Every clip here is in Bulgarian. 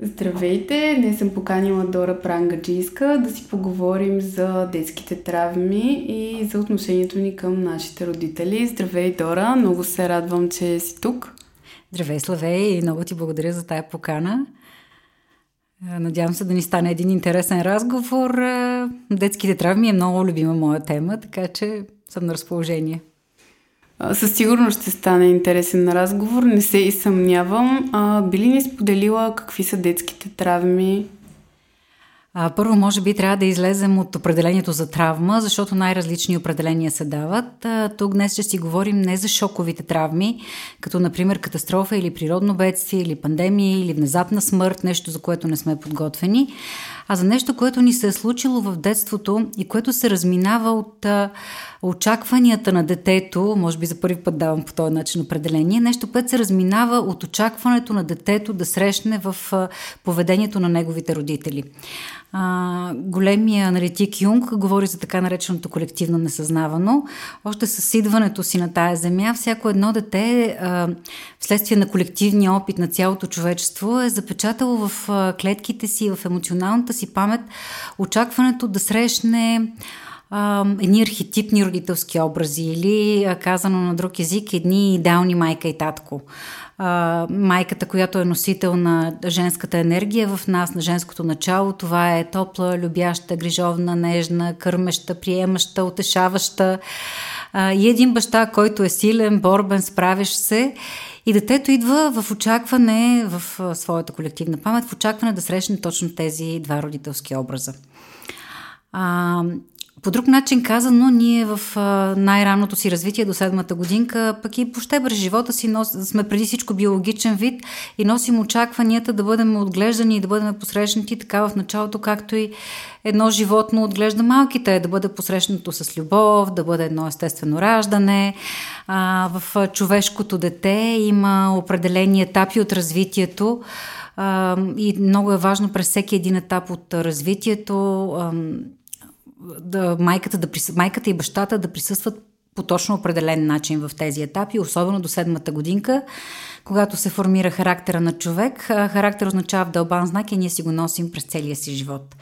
Здравейте! Днес съм поканила Дора Прангаджийска да си поговорим за детските травми и за отношението ни към нашите родители. Здравей, Дора! Много се радвам, че си тук. Здравей, Славей! И много ти благодаря за тая покана. Надявам се да ни стане един интересен разговор. Детските травми е много любима моя тема, така че съм на разположение. Със сигурност ще стане интересен разговор, не се и съмнявам. А, би ли ни споделила какви са детските травми? А, първо, може би трябва да излезем от определението за травма, защото най-различни определения се дават. А, тук днес ще си говорим не за шоковите травми, като например катастрофа или природно бедствие, или пандемия, или внезапна смърт, нещо за което не сме подготвени, а за нещо, което ни се е случило в детството и което се разминава от очакванията на детето, може би за първи път давам по този начин определение, нещо, което се разминава от очакването на детето да срещне в поведението на неговите родители. А, големия аналитик Юнг говори за така нареченото колективно несъзнавано. Още с идването си на тая земя, всяко едно дете, а, вследствие на колективния опит на цялото човечество, е запечатало в клетките си, в емоционалната си памет очакването да срещне а, едни архетипни родителски образи или а, казано на друг език, едни идеални майка и татко. А, майката, която е носител на женската енергия в нас, на женското начало, това е топла, любяща, грижовна, нежна, кърмеща, приемаща, утешаваща. А, и един баща, който е силен, борбен, справящ се. И детето идва в очакване, в своята колективна памет, в очакване да срещне точно тези два родителски образа. А, по друг начин казано, ние в най-ранното си развитие до седмата годинка, пък и въобще през живота си нос, сме преди всичко биологичен вид и носим очакванията да бъдем отглеждани и да бъдем посрещнати така в началото, както и едно животно отглежда малките, да бъде посрещнато с любов, да бъде едно естествено раждане. А, в човешкото дете има определени етапи от развитието, и много е важно през всеки един етап от развитието да, майката, да, майката и бащата да присъстват по точно определен начин в тези етапи, особено до седмата годинка, когато се формира характера на човек. Характер означава дълбан знак и ние си го носим през целия си живот.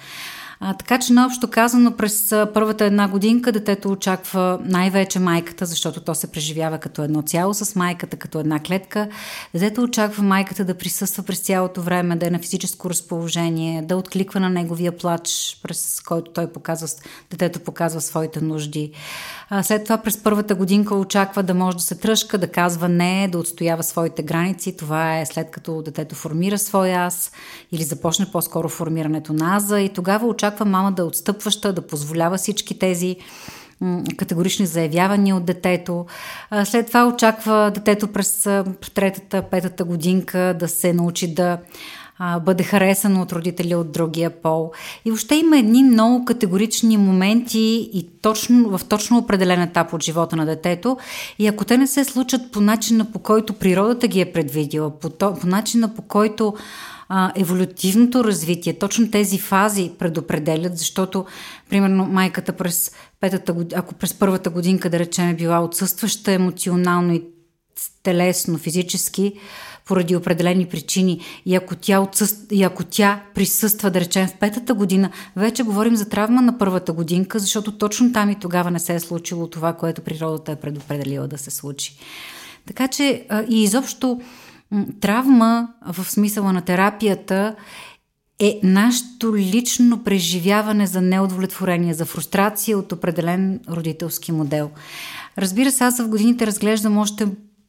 А, така че, наобщо казано, през първата една годинка детето очаква най-вече майката, защото то се преживява като едно цяло с майката, като една клетка. Детето очаква майката да присъства през цялото време, да е на физическо разположение, да откликва на неговия плач, през който той показва, детето показва своите нужди. А, след това през първата годинка очаква да може да се тръжка, да казва не, да отстоява своите граници. Това е след като детето формира своя аз или започне по-скоро формирането на аза и тогава очаква мама да е отстъпваща, да позволява всички тези категорични заявявания от детето. След това очаква детето през третата, петата годинка да се научи да а, бъде харесано от родители от другия пол. И въобще има едни много категорични моменти и точно, в точно определен етап от живота на детето. И ако те не се случат по начина по който природата ги е предвидила, по, то, по начина по който а, еволютивното развитие, точно тези фази предопределят, защото, примерно, майката през петата година, ако през първата годинка, да речем, е била отсъстваща емоционално и телесно, физически, поради определени причини и ако тя, отсъст... и ако тя присъства, да речем, в петата година, вече говорим за травма на първата годинка, защото точно там и тогава не се е случило това, което природата е предопределила да се случи. Така че и изобщо травма в смисъла на терапията е нашето лично преживяване за неудовлетворение, за фрустрация от определен родителски модел. Разбира се, аз в годините разглеждам още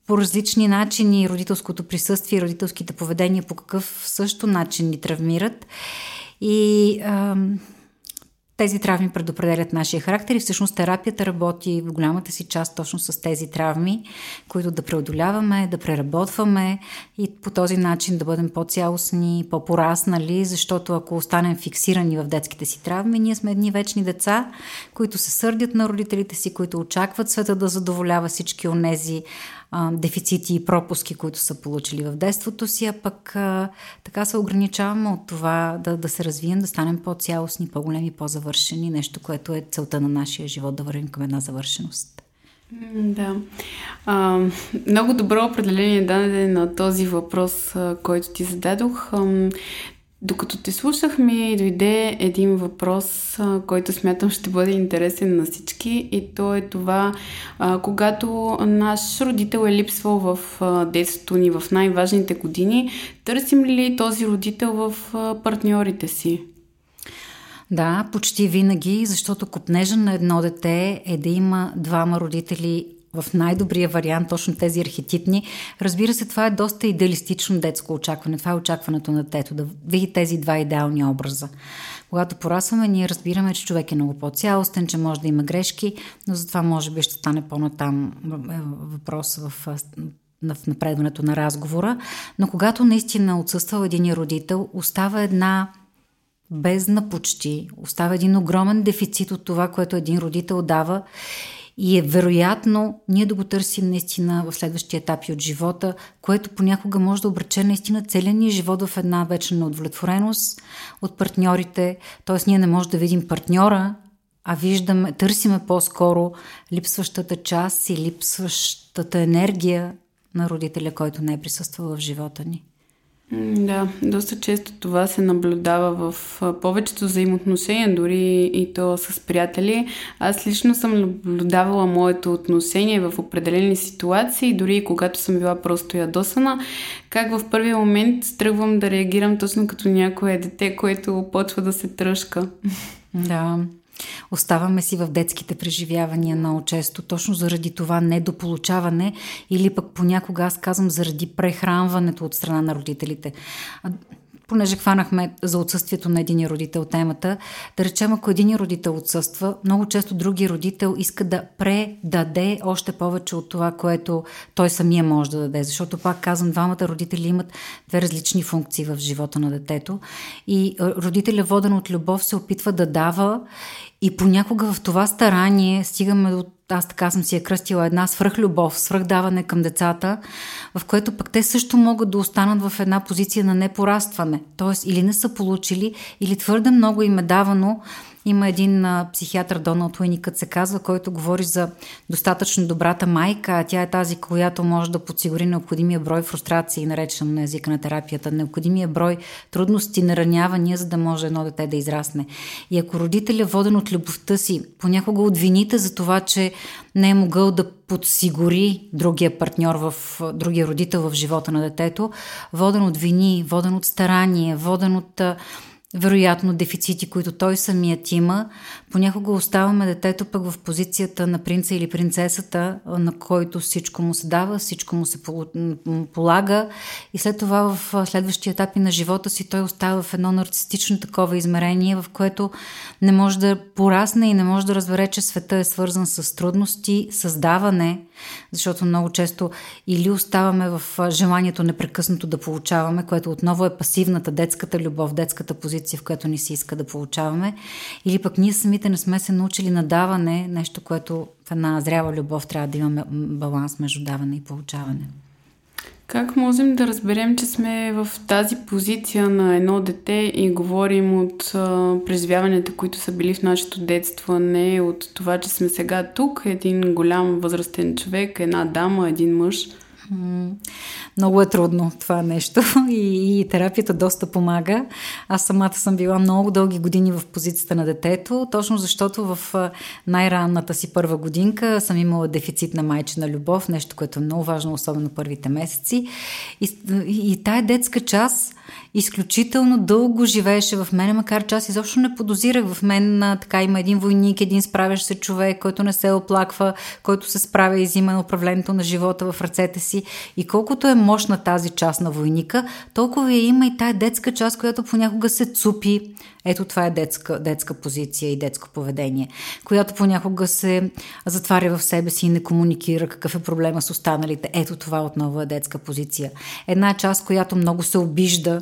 по различни начини родителското присъствие, родителските поведения по какъв също начин ни травмират. И а, тези травми предопределят нашия характер и всъщност терапията работи в голямата си част точно с тези травми, които да преодоляваме, да преработваме и по този начин да бъдем по-цялостни, по-пораснали, защото ако останем фиксирани в детските си травми, ние сме едни вечни деца, които се сърдят на родителите си, които очакват света да задоволява всички онези дефицити и пропуски, които са получили в детството си, а пък а, така се ограничаваме от това да, да се развием, да станем по-цялостни, по-големи, по-завършени, нещо, което е целта на нашия живот, да вървим към една завършеност. Да. А, много добро определение даде на този въпрос, който ти зададох. Докато те слушах ми дойде един въпрос, който смятам ще бъде интересен на всички и то е това, когато наш родител е липсвал в детството ни в най-важните години, търсим ли този родител в партньорите си? Да, почти винаги, защото купнежа на едно дете е да има двама родители в най-добрия вариант, точно тези архетипни. Разбира се, това е доста идеалистично детско очакване. Това е очакването на детето, да види тези два идеални образа. Когато порасваме, ние разбираме, че човек е много по-цялостен, че може да има грешки, но затова може би ще стане по-натам е, въпрос в в напредването на разговора, но когато наистина отсъства един родител, остава една бездна почти, остава един огромен дефицит от това, което един родител дава и е вероятно ние да го търсим наистина в следващия етапи от живота, което понякога може да обрече наистина целият ни живот в една вечна неудовлетвореност от партньорите. Т.е. ние не можем да видим партньора, а виждаме, търсиме по-скоро липсващата част и липсващата енергия на родителя, който не е присъствал в живота ни. Да, доста често това се наблюдава в повечето взаимоотношения, дори и то с приятели. Аз лично съм наблюдавала моето отношение в определени ситуации, дори и когато съм била просто ядосана, как в първия момент тръгвам да реагирам точно като някое дете, което почва да се тръжка. Да, Оставаме си в детските преживявания много често, точно заради това недополучаване или пък понякога аз казвам заради прехранването от страна на родителите понеже хванахме за отсъствието на един родител темата, да речем, ако един родител отсъства, много често други родител иска да предаде още повече от това, което той самия може да даде. Защото, пак казвам, двамата родители имат две различни функции в живота на детето. И родителя, воден от любов, се опитва да дава и понякога в това старание стигаме до аз така съм си я кръстила една свръхлюбов, свръхдаване към децата, в което пък те също могат да останат в една позиция на непорастване. Тоест или не са получили, или твърде много им е давано, има един а, психиатър, Доналд Уиникът се казва, който говори за достатъчно добрата майка, а тя е тази, която може да подсигури необходимия брой фрустрации, наречено на езика на терапията, необходимия брой трудности, наранявания, за да може едно дете да израсне. И ако родителя, воден от любовта си, понякога от вините за това, че не е могъл да подсигури другия партньор в другия родител в живота на детето, воден от вини, воден от старание, воден от вероятно дефицити, които той самият има. Понякога оставаме детето пък в позицията на принца или принцесата, на който всичко му се дава, всичко му се полага и след това в следващия етапи на живота си той остава в едно нарцистично такова измерение, в което не може да порасне и не може да разбере, че света е свързан с трудности, създаване, защото много често или оставаме в желанието непрекъснато да получаваме, което отново е пасивната детската любов, детската позиция, в която ни се иска да получаваме, или пък ние самите не сме се научили на даване, нещо, което в една зрява любов трябва да имаме баланс между даване и получаване. Как можем да разберем, че сме в тази позиция на едно дете и говорим от а, преживяванията, които са били в нашето детство, не от това, че сме сега тук, един голям възрастен човек, една дама, един мъж? Много е трудно това нещо и, и терапията доста помага. Аз самата съм била много дълги години в позицията на детето, точно защото в най-ранната си първа годинка съм имала дефицит на майчина любов, нещо, което е много важно, особено първите месеци. И, и тая детска част изключително дълго живееше в мен, макар че аз изобщо не подозирах в мен. А, така има един войник, един справящ се човек, който не се оплаква, който се справя и взима управлението на живота в ръцете си. И колкото е мощна тази част на войника, толкова я има и тая детска част, която понякога се цупи. Ето това е детска, детска позиция и детско поведение, която понякога се затваря в себе си и не комуникира какъв е проблема с останалите. Ето това отново е детска позиция. Една част, която много се обижда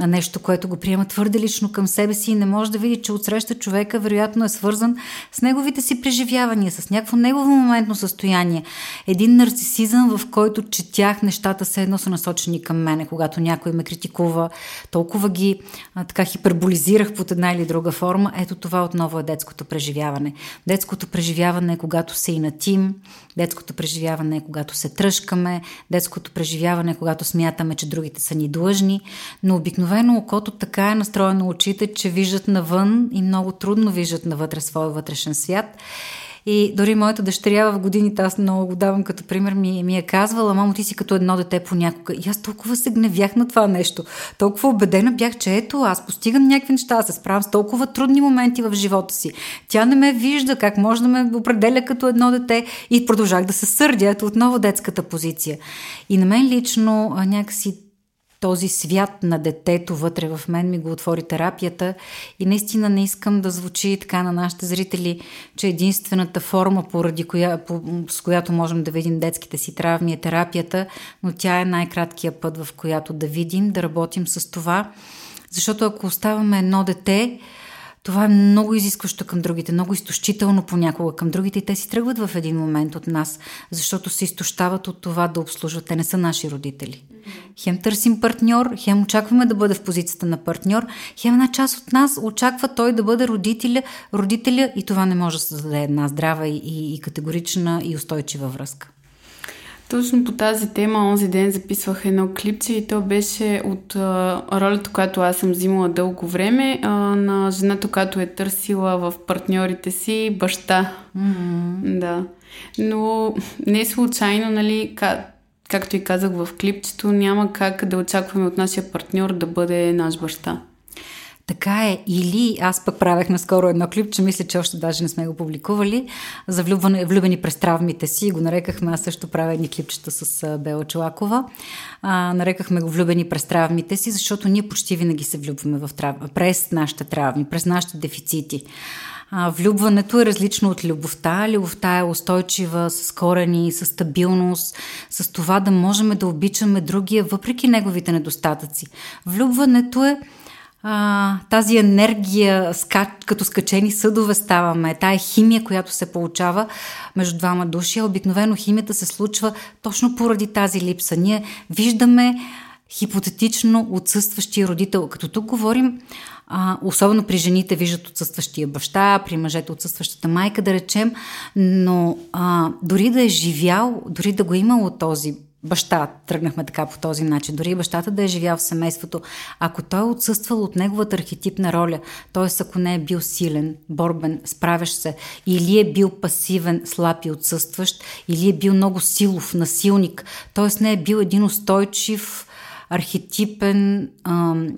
на нещо, което го приема твърде лично към себе си и не може да види, че отсреща човека вероятно е свързан с неговите си преживявания, с някакво негово моментно състояние. Един нарцисизъм, в който четях нещата се едно са насочени към мене, когато някой ме критикува, толкова ги а, така хиперболизирах под една или друга форма. Ето това отново е детското преживяване. Детското преживяване е когато се инатим, детското преживяване е когато се тръжкаме, детското преживяване е когато смятаме, че другите са ни длъжни, но обикновено окото така е настроено очите, че виждат навън и много трудно виждат навътре своя вътрешен свят. И дори моята дъщеря в годините, аз много го давам като пример, ми, ми е казвала, мамо, ти си като едно дете понякога. И аз толкова се гневях на това нещо. Толкова убедена бях, че ето, аз постигам някакви неща, аз се справям с толкова трудни моменти в живота си. Тя не ме вижда, как може да ме определя като едно дете и продължах да се сърдя. Ето отново детската позиция. И на мен лично някакси този свят на детето вътре в мен ми го отвори терапията и наистина не искам да звучи така на нашите зрители, че единствената форма, поради коя, по, с която можем да видим детските си травми е терапията, но тя е най-краткия път, в която да видим, да работим с това. Защото ако оставаме едно дете, това е много изискващо към другите, много изтощително понякога към другите и те си тръгват в един момент от нас, защото се изтощават от това да обслужват. Те не са наши родители. Хем търсим партньор, хем очакваме да бъде в позицията на партньор, хем една част от нас очаква той да бъде родителя, родителя и това не може да създаде една здрава и, и, и категорична и устойчива връзка. Точно по тази тема онзи ден записвах едно клипче и то беше от а, ролята, която аз съм взимала дълго време а, на жената, която е търсила в партньорите си баща. Mm-hmm. Да. Но не случайно, нали, как, както и казах в клипчето, няма как да очакваме от нашия партньор да бъде наш баща. Така е. Или аз пък правех наскоро едно клип, че мисля, че още даже не сме го публикували, за влюбване, влюбени през травмите си. Го нарекахме, аз също правя едни клипчета с Бела Чулакова. А, нарекахме го влюбени през травмите си, защото ние почти винаги се влюбваме в трав... през нашите травми, през нашите дефицити. А, влюбването е различно от любовта. Любовта е устойчива, с корени, с стабилност, с това да можем да обичаме другия, въпреки неговите недостатъци. Влюбването е а, тази енергия, ска, като скачени съдове ставаме, тая химия, която се получава между двама души, обикновено химията се случва точно поради тази липса. Ние виждаме хипотетично отсъстващия родител. Като тук говорим, а, особено при жените виждат отсъстващия баща, при мъжете отсъстващата майка, да речем, но а, дори да е живял, дори да го е имало този баща, тръгнахме така по този начин, дори бащата да е живял в семейството, ако той е отсъствал от неговата архетипна роля, т.е. ако не е бил силен, борбен, справящ се, или е бил пасивен, слаб и отсъстващ, или е бил много силов, насилник, т.е. не е бил един устойчив, архетипен, ам,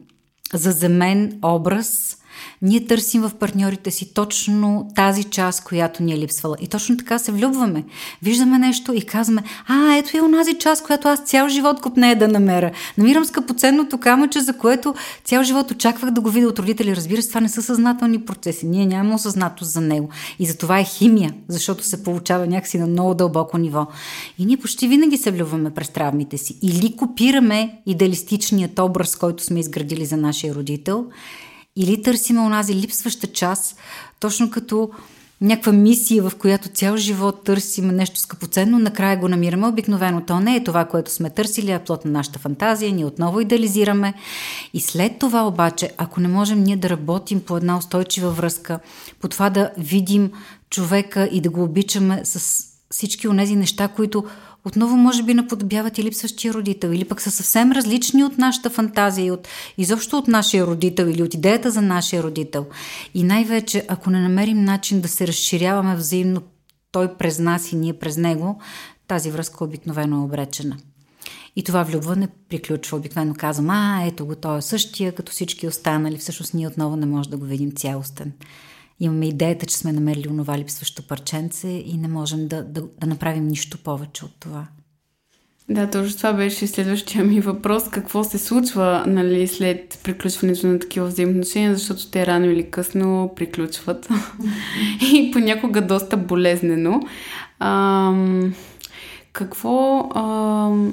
заземен образ, ние търсим в партньорите си точно тази част, която ни е липсвала. И точно така се влюбваме. Виждаме нещо и казваме, а, ето е онази част, която аз цял живот купнея да намеря. Намирам скъпоценното камъче, за което цял живот очаквах да го видя от родители. Разбира се, това не са съзнателни процеси. Ние нямаме осъзнатост за него. И за това е химия, защото се получава някакси на много дълбоко ниво. И ние почти винаги се влюбваме през травмите си. Или копираме идеалистичният образ, който сме изградили за нашия родител, или търсиме онази липсваща част, точно като някаква мисия, в която цял живот търсим нещо скъпоценно, накрая го намираме. Обикновено то не е това, което сме търсили, а плод на нашата фантазия, ние отново идеализираме. И след това обаче, ако не можем ние да работим по една устойчива връзка, по това да видим човека и да го обичаме с всички от тези неща, които отново може би наподобяват и липсващия родител, или пък са съвсем различни от нашата фантазия и от, изобщо от нашия родител или от идеята за нашия родител. И най-вече, ако не намерим начин да се разширяваме взаимно той през нас и ние през него, тази връзка обикновено е обречена. И това влюбване приключва. Обикновено казвам, а, ето го, той е същия, като всички останали. Всъщност ние отново не можем да го видим цялостен имаме идеята, че сме намерили онова липсващо парченце и не можем да, да, да направим нищо повече от това. Да, точно това беше следващия ми въпрос. Какво се случва нали, след приключването на такива взаимоотношения, защото те рано или късно приключват. и понякога доста болезнено. Ам, какво ам,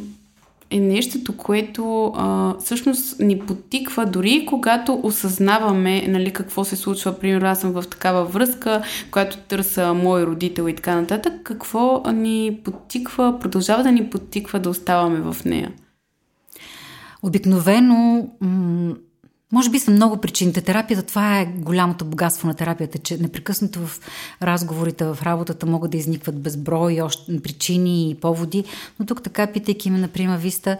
е нещото, което а, всъщност ни потиква, дори когато осъзнаваме нали, какво се случва. Примерно аз съм в такава връзка, която търса мой родител и така нататък. Какво ни потиква, продължава да ни потиква да оставаме в нея? Обикновено м- може би са много причините. Терапията, това е голямото богатство на терапията, че непрекъснато в разговорите, в работата могат да изникват безброй още причини и поводи, но тук така, питайки ме, например, Виста,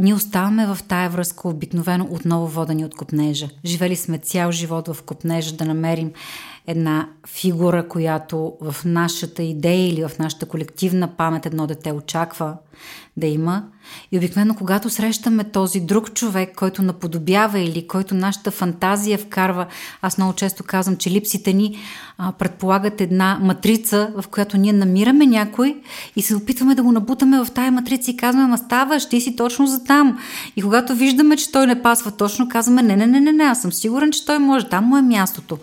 ние оставаме в тая връзка обикновено отново водени от копнежа. Живели сме цял живот в копнежа да намерим една фигура, която в нашата идея или в нашата колективна памет едно дете очаква да има. И обикновено, когато срещаме този друг човек, който наподобява или който нашата фантазия вкарва, аз много често казвам, че липсите ни а, предполагат една матрица, в която ние намираме някой и се опитваме да го набутаме в тая матрица и казваме, ама ставаш, ти си точно за там. И когато виждаме, че той не пасва точно, казваме, не, не, не, не, не, аз съм сигурен, че той може, там му е мястото.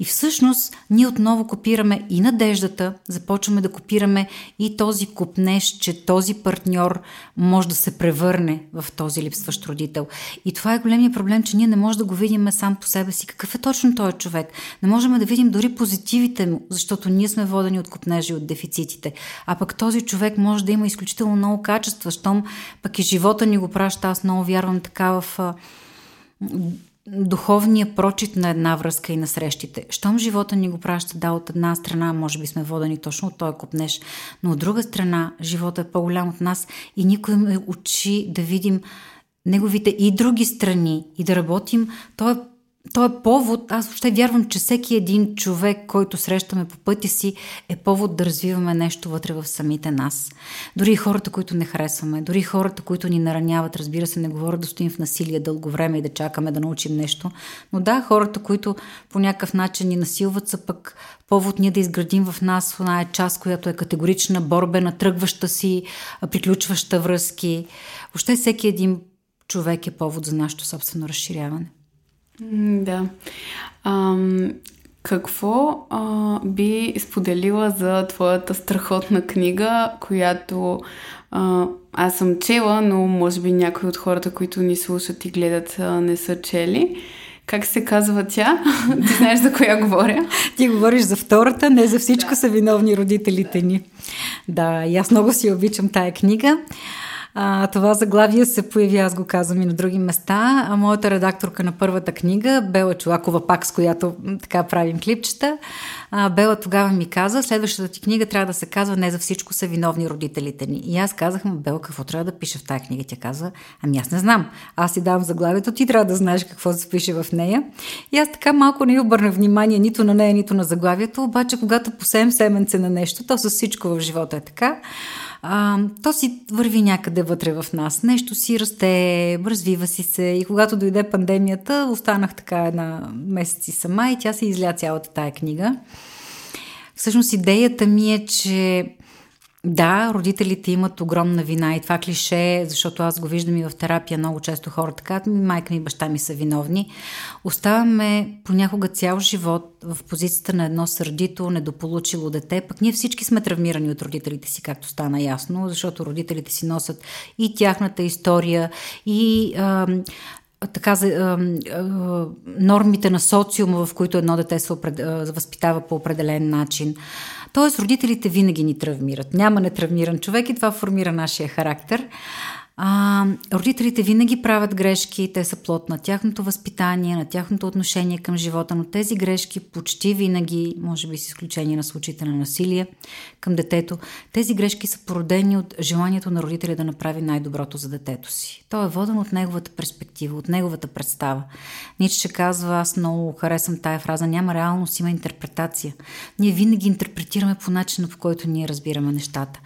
И всъщност ние отново копираме и надеждата, започваме да копираме и този купнеш, че този партньор може да се превърне в този липсващ родител. И това е големия проблем, че ние не можем да го видим сам по себе си. Какъв е точно този човек? Не можем да видим дори позитивите му, защото ние сме водени от купнежи от дефицитите. А пък този човек може да има изключително много качества, щом пък и живота ни го праща. Аз много вярвам така в духовния прочит на една връзка и на срещите. Щом живота ни го праща, да, от една страна може би сме водени точно от този копнеж, но от друга страна живота е по-голям от нас и никой ме учи да видим неговите и други страни и да работим. Той е то е повод, аз въобще вярвам, че всеки един човек, който срещаме по пътя си, е повод да развиваме нещо вътре в самите нас. Дори хората, които не харесваме, дори хората, които ни нараняват, разбира се, не говоря да стоим в насилие дълго време и да чакаме да научим нещо. Но да, хората, които по някакъв начин ни насилват, са пък повод ние да изградим в нас една част, която е категорична, борбена, тръгваща си, приключваща връзки. Въобще всеки един човек е повод за нашето собствено разширяване. Да. Ам, какво а, би споделила за твоята страхотна книга, която а, аз съм чела, но може би някои от хората, които ни слушат и гледат, а, не са чели? Как се казва тя? Ти знаеш за коя говоря? Ти говориш за втората, не за всичко да. са виновни родителите ни. Да, и аз много си обичам тая книга. А, това заглавие се появи, аз го казвам и на други места. А моята редакторка на първата книга, Бела Чулакова, пак с която така правим клипчета, а, Бела тогава ми каза, следващата ти книга трябва да се казва Не за всичко са виновни родителите ни. И аз казах, Бела, какво трябва да пише в тази книга? Тя каза, ами аз не знам. Аз си давам заглавието, ти трябва да знаеш какво се пише в нея. И аз така малко не обърнах внимание нито на нея, нито на заглавието, обаче когато посеем семенце на нещо, то с всичко в живота е така а, то си върви някъде вътре в нас. Нещо си расте, развива си се. И когато дойде пандемията, останах така една месеци сама и тя се изля цялата тая книга. Всъщност идеята ми е, че да, родителите имат огромна вина и това клише, защото аз го виждам и в терапия много често хора така, майка ми и баща ми са виновни. Оставаме понякога цял живот в позицията на едно сърдито, недополучило дете, пък ние всички сме травмирани от родителите си, както стана ясно, защото родителите си носят и тяхната история, и а, така за а, а, нормите на социума, в които едно дете се опред, възпитава по определен начин. Тоест, родителите винаги ни травмират. Няма нетравмиран човек и това формира нашия характер. А, родителите винаги правят грешки, те са плод на тяхното възпитание, на тяхното отношение към живота, но тези грешки почти винаги, може би с изключение на случаите на насилие към детето, тези грешки са породени от желанието на родителя да направи най-доброто за детето си. Той е воден от неговата перспектива, от неговата представа. Ниче казва, аз много харесвам тая фраза, няма реалност, има интерпретация. Ние винаги интерпретираме по начина, по който ние разбираме нещата.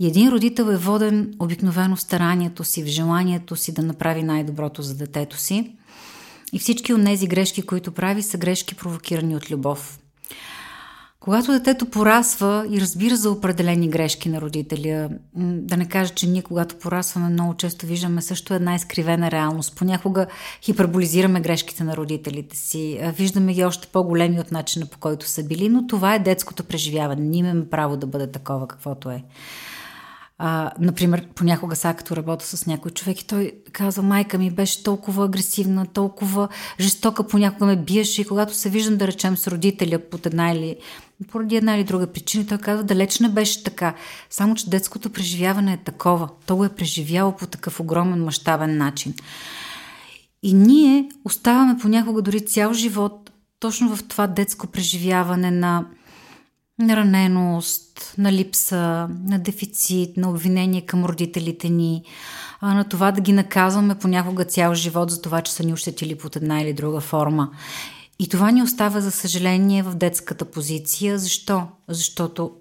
И един родител е воден обикновено в старанието си, в желанието си да направи най-доброто за детето си. И всички от тези грешки, които прави, са грешки провокирани от любов. Когато детето порасва и разбира за определени грешки на родителя, да не кажа, че ние когато порасваме много често виждаме също една изкривена реалност. Понякога хиперболизираме грешките на родителите си, виждаме ги още по-големи от начина по който са били, но това е детското преживяване. Ние имаме право да бъде такова каквото е. А, например, понякога сега като работя с някой човек и той казва, майка ми беше толкова агресивна, толкова жестока, понякога ме биеше и когато се виждам да речем с родителя под една или поради една или друга причина, той казва, далеч не беше така. Само, че детското преживяване е такова. То го е преживяло по такъв огромен мащабен начин. И ние оставаме понякога дори цял живот точно в това детско преживяване на на раненост, на липса, на дефицит, на обвинение към родителите ни, на това да ги наказваме понякога цял живот за това, че са ни ощетили под една или друга форма. И това ни остава, за съжаление, в детската позиция. Защо? Защото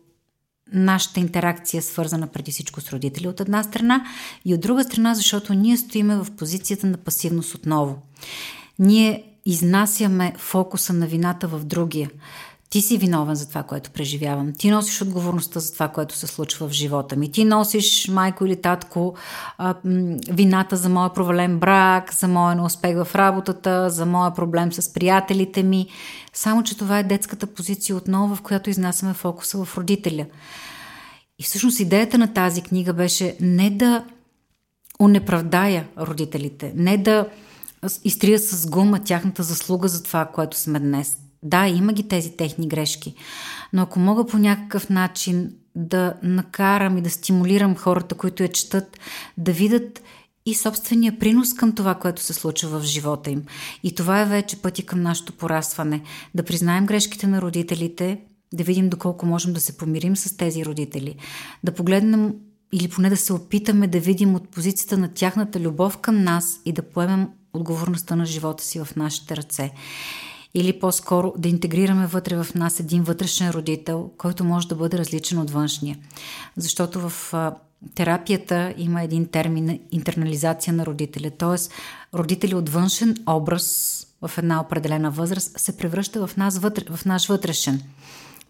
нашата интеракция е свързана преди всичко с родители от една страна и от друга страна, защото ние стоиме в позицията на пасивност отново. Ние изнасяме фокуса на вината в другия. Ти си виновен за това, което преживявам. Ти носиш отговорността за това, което се случва в живота ми. Ти носиш, майко или татко, вината за моя провален брак, за моя неуспех в работата, за моя проблем с приятелите ми. Само, че това е детската позиция отново, в която изнасяме фокуса в родителя. И всъщност идеята на тази книга беше не да унеправдая родителите, не да изтрия с гума тяхната заслуга за това, което сме днес. Да, има ги тези техни грешки, но ако мога по някакъв начин да накарам и да стимулирам хората, които я четат, да видят и собствения принос към това, което се случва в живота им. И това е вече пъти към нашето порастване. Да признаем грешките на родителите, да видим доколко можем да се помирим с тези родители, да погледнем или поне да се опитаме да видим от позицията на тяхната любов към нас и да поемем отговорността на живота си в нашите ръце или по-скоро да интегрираме вътре в нас един вътрешен родител, който може да бъде различен от външния. Защото в терапията има един термин интернализация на родителя, т.е. родители от външен образ в една определена възраст се превръща в, нас вътре, в наш вътрешен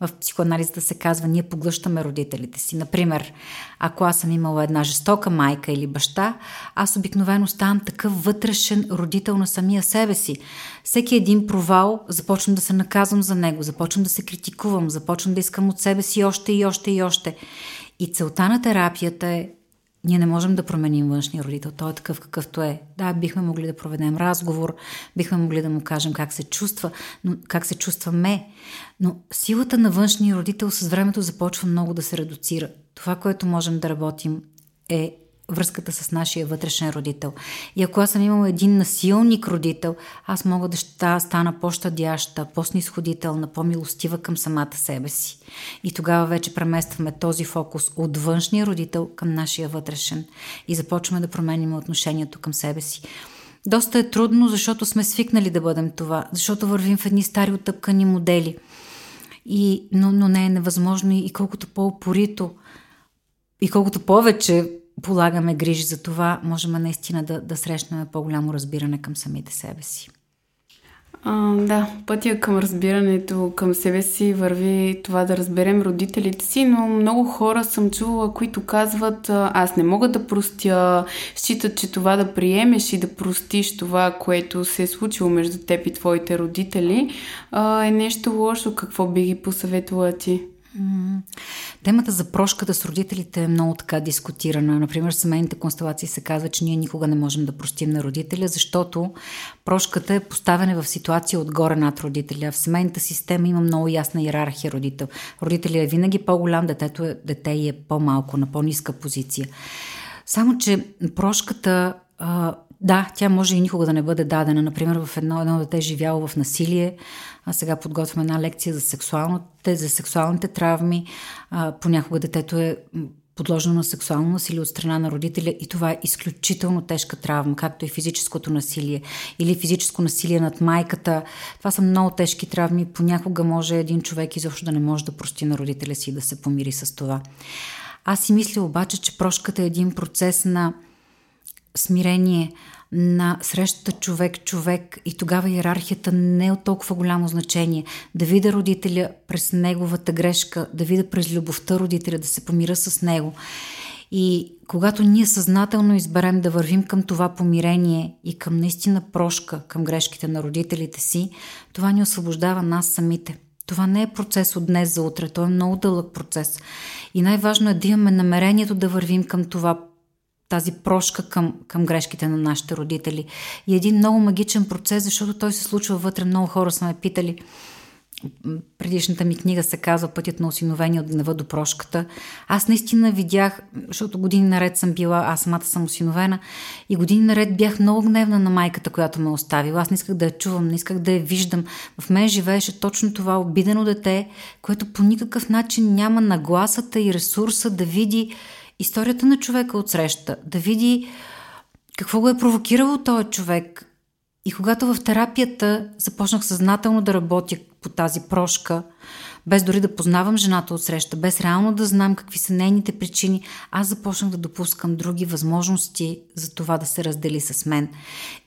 в психоанализата се казва, ние поглъщаме родителите си. Например, ако аз съм имала една жестока майка или баща, аз обикновено ставам такъв вътрешен родител на самия себе си. Всеки един провал започвам да се наказвам за него, започвам да се критикувам, започвам да искам от себе си още и още и още. И целта на терапията е ние не можем да променим външния родител. Той е такъв какъвто е. Да, бихме могли да проведем разговор, бихме могли да му кажем как се чувства, но как се чувстваме. Но силата на външния родител с времето започва много да се редуцира. Това, което можем да работим е връзката с нашия вътрешен родител. И ако аз съм имала един насилник родител, аз мога да стана по-щадяща, по-снисходителна, по-милостива към самата себе си. И тогава вече преместваме този фокус от външния родител към нашия вътрешен и започваме да променим отношението към себе си. Доста е трудно, защото сме свикнали да бъдем това, защото вървим в едни стари отъпкани модели. И, но, но не е невъзможно и, колкото по-опорито и колкото повече полагаме грижи за това, можем наистина да, да срещнем по-голямо разбиране към самите себе си. А, да, пътя към разбирането към себе си върви това да разберем родителите си, но много хора съм чувала, които казват аз не мога да простя, считат, че това да приемеш и да простиш това, което се е случило между теб и твоите родители е нещо лошо. Какво би ги посъветвала ти? Темата за прошката с родителите е много така дискутирана. Например, в семейните констелации се казва, че ние никога не можем да простим на родителя, защото прошката е поставяне в ситуация отгоре над родителя. В семейната система има много ясна иерархия родител. Родителя е винаги по-голям, детето е, дете е по-малко, на по-ниска позиция. Само, че прошката да, тя може и никога да не бъде дадена. Например, в едно, едно дете е живяло в насилие, а сега подготвяме една лекция за, сексуалните, за сексуалните травми. А, понякога детето е подложено на сексуално насилие от страна на родителя и това е изключително тежка травма, както и физическото насилие или физическо насилие над майката. Това са много тежки травми. Понякога може един човек изобщо да не може да прости на родителя си и да се помири с това. Аз си мисля обаче, че прошката е един процес на смирение, на срещата човек-човек и тогава иерархията не е от толкова голямо значение. Да видя родителя през неговата грешка, да видя през любовта родителя, да се помира с него. И когато ние съзнателно изберем да вървим към това помирение и към наистина прошка към грешките на родителите си, това ни освобождава нас самите. Това не е процес от днес за утре, то е много дълъг процес. И най-важно е да имаме намерението да вървим към това тази прошка към, към грешките на нашите родители. И един много магичен процес, защото той се случва вътре. Много хора са ме питали, предишната ми книга се казва Пътят на осиновение от гнева до прошката. Аз наистина видях, защото години наред съм била, аз самата съм осиновена и години наред бях много гневна на майката, която ме оставила. Аз не исках да я чувам, не исках да я виждам. В мен живееше точно това обидено дете, което по никакъв начин няма нагласата и ресурса да види историята на човека от среща, да види какво го е провокирало този човек. И когато в терапията започнах съзнателно да работя по тази прошка, без дори да познавам жената от среща, без реално да знам какви са нейните причини, аз започнах да допускам други възможности за това да се раздели с мен.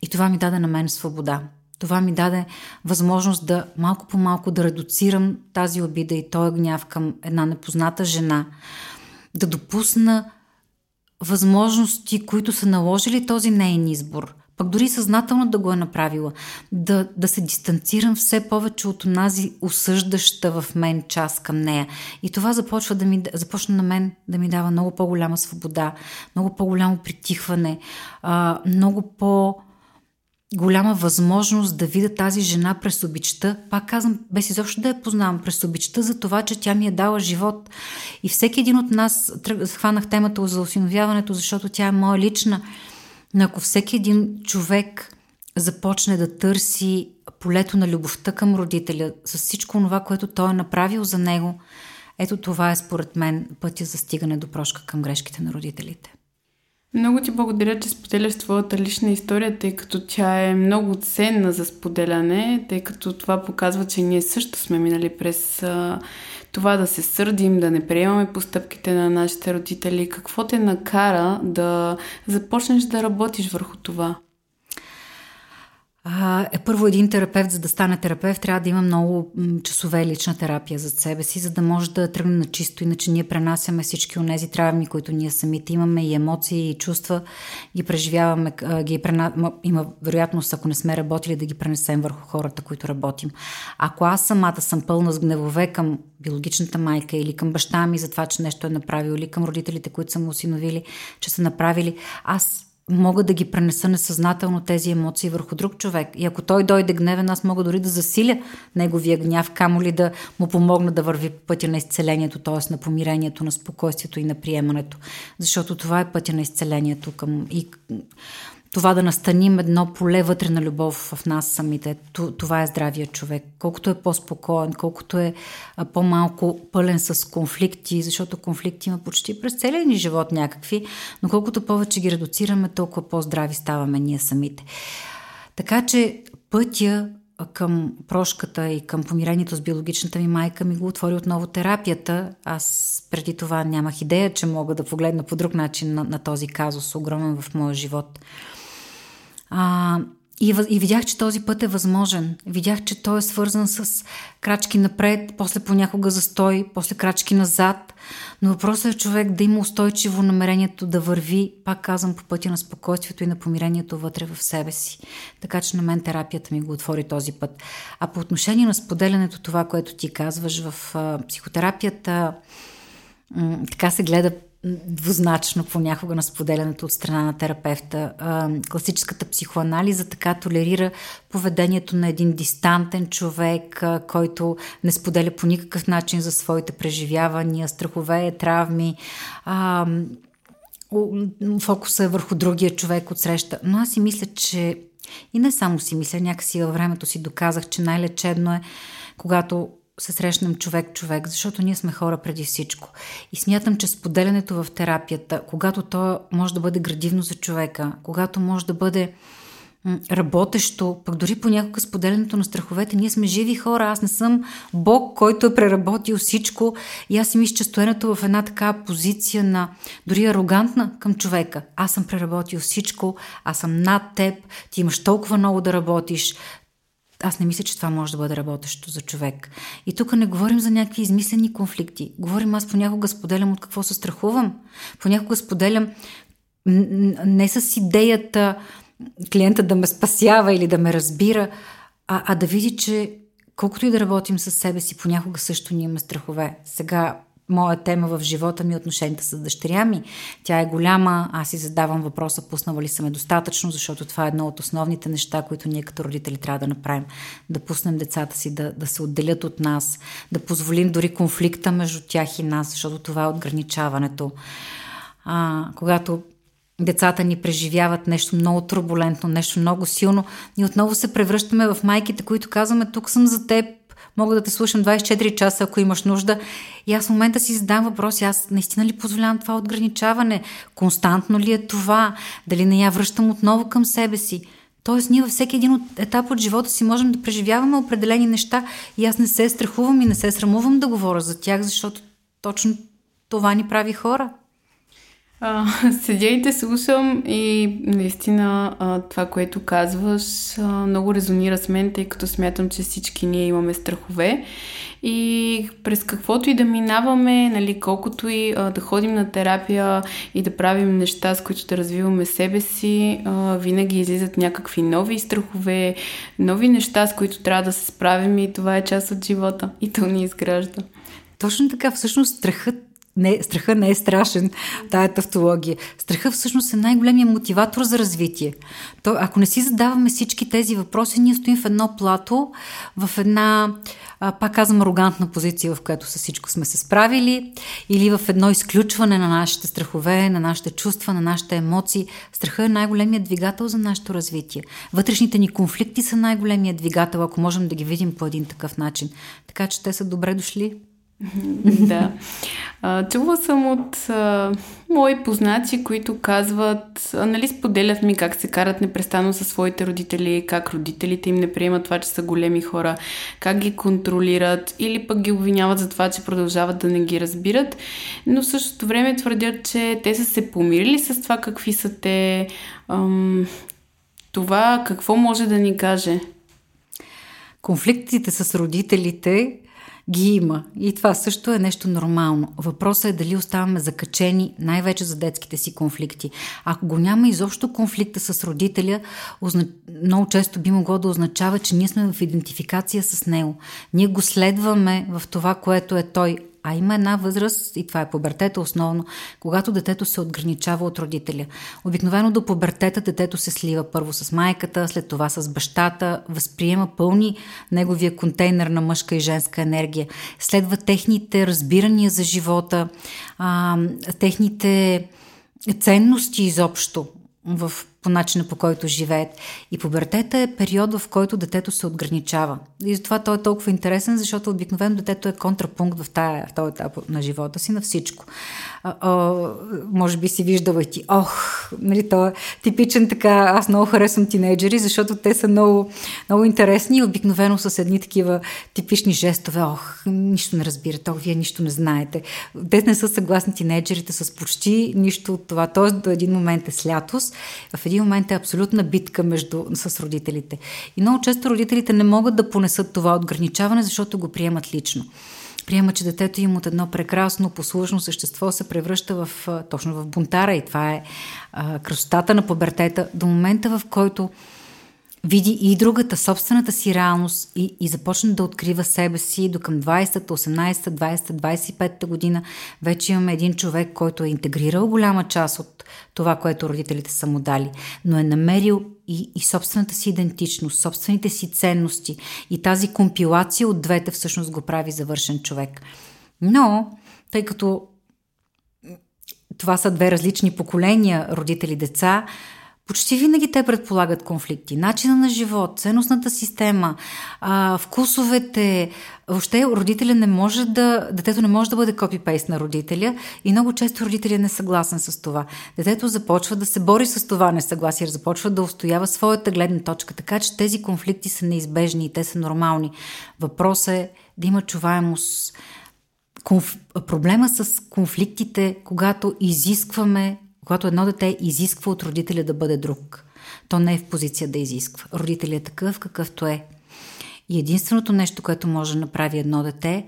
И това ми даде на мен свобода. Това ми даде възможност да малко по малко да редуцирам тази обида и този гняв към една непозната жена, да допусна възможности, които са наложили този нейн избор, пък дори съзнателно да го е направила, да, да се дистанцирам все повече от онази осъждаща в мен част към нея. И това започва да ми, започна на мен да ми дава много по-голяма свобода, много по-голямо притихване, много по- голяма възможност да видя тази жена през обичта, пак казвам, без изобщо да я познавам, през обичта за това, че тя ми е дала живот. И всеки един от нас, хванах темата за осиновяването, защото тя е моя лична, но ако всеки един човек започне да търси полето на любовта към родителя, с всичко това, което той е направил за него, ето това е според мен пътя за стигане до прошка към грешките на родителите. Много ти благодаря, че споделяш твоята лична история, тъй като тя е много ценна за споделяне, тъй като това показва, че ние също сме минали през а, това да се сърдим, да не приемаме постъпките на нашите родители. Какво те накара да започнеш да работиш върху това? Е, първо един терапевт, за да стане терапевт, трябва да има много часове лична терапия за себе си, за да може да тръгне на чисто. Иначе ние пренасяме всички от тези травми, които ние самите имаме и емоции и чувства, ги преживяваме, ги прена... има вероятност, ако не сме работили, да ги пренесем върху хората, които работим. Ако аз самата съм пълна с гневове към биологичната майка или към баща ми за това, че нещо е направил, или към родителите, които са му осиновили, че са направили, аз мога да ги пренеса несъзнателно тези емоции върху друг човек. И ако той дойде гневен, аз мога дори да засиля неговия гняв, камо ли да му помогна да върви пътя на изцелението, т.е. на помирението, на спокойствието и на приемането. Защото това е пътя на изцелението към и това да настаним едно поле вътре на любов в нас самите. Това е здравия човек. Колкото е по-спокоен, колкото е по-малко пълен с конфликти, защото конфликти има почти през целия ни живот някакви, но колкото повече ги редуцираме, толкова по-здрави ставаме ние самите. Така че пътя към прошката и към помирението с биологичната ми майка ми го отвори отново терапията. Аз преди това нямах идея, че мога да погледна по друг начин на, на този казус, огромен в моя живот. А, и, и видях, че този път е възможен. Видях, че той е свързан с крачки напред, после понякога застой, после крачки назад. Но въпросът е човек да има устойчиво намерението да върви, пак казвам, по пътя на спокойствието и на помирението вътре в себе си. Така че на мен терапията ми го отвори този път. А по отношение на споделянето, това, което ти казваш в а, психотерапията, м- така се гледа двузначно понякога на споделянето от страна на терапевта. Класическата психоанализа така толерира поведението на един дистантен човек, който не споделя по никакъв начин за своите преживявания, страхове, травми. Фокуса е върху другия човек от среща. Но аз си мисля, че и не само си мисля, някакси във времето си доказах, че най-лечебно е когато се срещнем човек-човек, защото ние сме хора преди всичко. И смятам, че споделянето в терапията, когато то може да бъде градивно за човека, когато може да бъде работещо, пък дори понякога споделянето на страховете. Ние сме живи хора, аз не съм Бог, който е преработил всичко и аз си мисля, че стоенето в една такава позиция на дори арогантна към човека. Аз съм преработил всичко, аз съм над теб, ти имаш толкова много да работиш, аз не мисля, че това може да бъде работещо за човек. И тук не говорим за някакви измислени конфликти. Говорим, аз понякога споделям от какво се страхувам. Понякога споделям не с идеята клиента да ме спасява или да ме разбира, а, а да види, че колкото и да работим с себе си, понякога също ние имаме страхове. Сега моя тема в живота ми отношенията с дъщеря ми. Тя е голяма, аз си задавам въпроса, пуснала ли съм е достатъчно, защото това е едно от основните неща, които ние като родители трябва да направим. Да пуснем децата си да, да се отделят от нас, да позволим дори конфликта между тях и нас, защото това е отграничаването. А, когато децата ни преживяват нещо много турбулентно, нещо много силно, ние отново се превръщаме в майките, които казваме, тук съм за теб, мога да те слушам 24 часа, ако имаш нужда. И аз в момента си задам въпроси, аз наистина ли позволявам това отграничаване? Константно ли е това? Дали не я връщам отново към себе си? Тоест, ние във всеки един от етап от живота си можем да преживяваме определени неща и аз не се страхувам и не се срамувам да говоря за тях, защото точно това ни прави хора. А, седя и те слушам и наистина това, което казваш, много резонира с мен, тъй като смятам, че всички ние имаме страхове. И през каквото и да минаваме, нали, колкото и да ходим на терапия и да правим неща, с които да развиваме себе си, винаги излизат някакви нови страхове, нови неща, с които трябва да се справим и това е част от живота. И то ни изгражда. Точно така, всъщност страхът не, страха не е страшен, тая тавтология. Страха всъщност е най-големия мотиватор за развитие. То, ако не си задаваме всички тези въпроси, ние стоим в едно плато, в една, а, пак казвам, арогантна позиция, в която с всичко сме се справили, или в едно изключване на нашите страхове, на нашите чувства, на нашите емоции. Страха е най-големият двигател за нашето развитие. Вътрешните ни конфликти са най-големият двигател, ако можем да ги видим по един такъв начин. Така че те са добре дошли. да. А, чула съм от а, мои познати, които казват, а, нали споделят ми как се карат непрестанно със своите родители, как родителите им не приемат това, че са големи хора, как ги контролират или пък ги обвиняват за това, че продължават да не ги разбират, но в същото време твърдят, че те са се помирили с това какви са те. Ам, това какво може да ни каже? Конфликтите с родителите ги има. И това също е нещо нормално. Въпросът е дали оставаме закачени най-вече за детските си конфликти. Ако го няма изобщо конфликта с родителя, много често би могло да означава, че ние сме в идентификация с него. Ние го следваме в това, което е той, а има една възраст, и това е пубертета основно, когато детето се отграничава от родителя. Обикновено до пубертета детето се слива първо с майката, след това с бащата, възприема пълни неговия контейнер на мъжка и женска енергия. Следва техните разбирания за живота, а, техните ценности изобщо в, по начина по който живеят. И пубертета е период, в който детето се отграничава. И затова той е толкова интересен, защото обикновено детето е контрапункт в, тая, в този етап на живота си на всичко. А, може би си виждала и ти, ох, нали, то е типичен така, аз много харесвам тинейджери, защото те са много, много интересни и обикновено с едни такива типични жестове, ох, нищо не разбирате, ох, вие нищо не знаете. Те не са съгласни тинейджерите с почти нищо от това. Тоест до един момент е слятост, в един момент е абсолютна битка между, с родителите. И много често родителите не могат да понесат това ограничаване, защото го приемат лично. Приема, че детето им от едно прекрасно, послушно същество се превръща в, точно в бунтара и това е а, красотата на пубертета до момента, в който види и другата, собствената си реалност и, и започне да открива себе си до към 20-та, 18-та, 20-та, 25-та година. Вече имаме един човек, който е интегрирал голяма част от това, което родителите са му дали, но е намерил и, и собствената си идентичност, собствените си ценности и тази компилация от двете всъщност го прави завършен човек. Но, тъй като това са две различни поколения родители-деца, почти винаги те предполагат конфликти. Начина на живот, ценностната система, вкусовете. Въобще родителя не може да, детето не може да бъде копипейст на родителя и много често родителя е съгласен с това. Детето започва да се бори с това несъгласие, започва да устоява своята гледна точка, така че тези конфликти са неизбежни и те са нормални. Въпросът е да има чуваемост. Конф... Проблема с конфликтите, когато изискваме когато едно дете изисква от родителя да бъде друг, то не е в позиция да изисква. Родителят е такъв, какъвто е. И единственото нещо, което може да направи едно дете,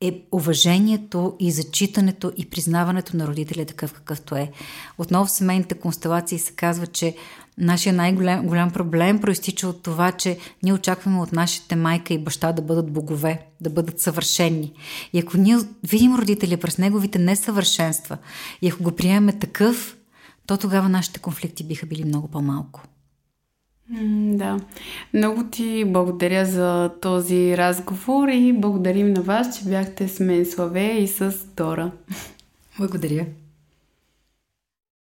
е уважението и зачитането и признаването на родителя такъв какъвто е. Отново в семейните констелации се казва, че Нашия най-голям голям проблем проистича от това, че ние очакваме от нашите майка и баща да бъдат богове, да бъдат съвършенни. И ако ние видим родителя през неговите несъвършенства и ако го приемем такъв, то тогава нашите конфликти биха били много по-малко. Да. Много ти благодаря за този разговор и благодарим на вас, че бяхте с мен Славе и с Дора. Благодаря.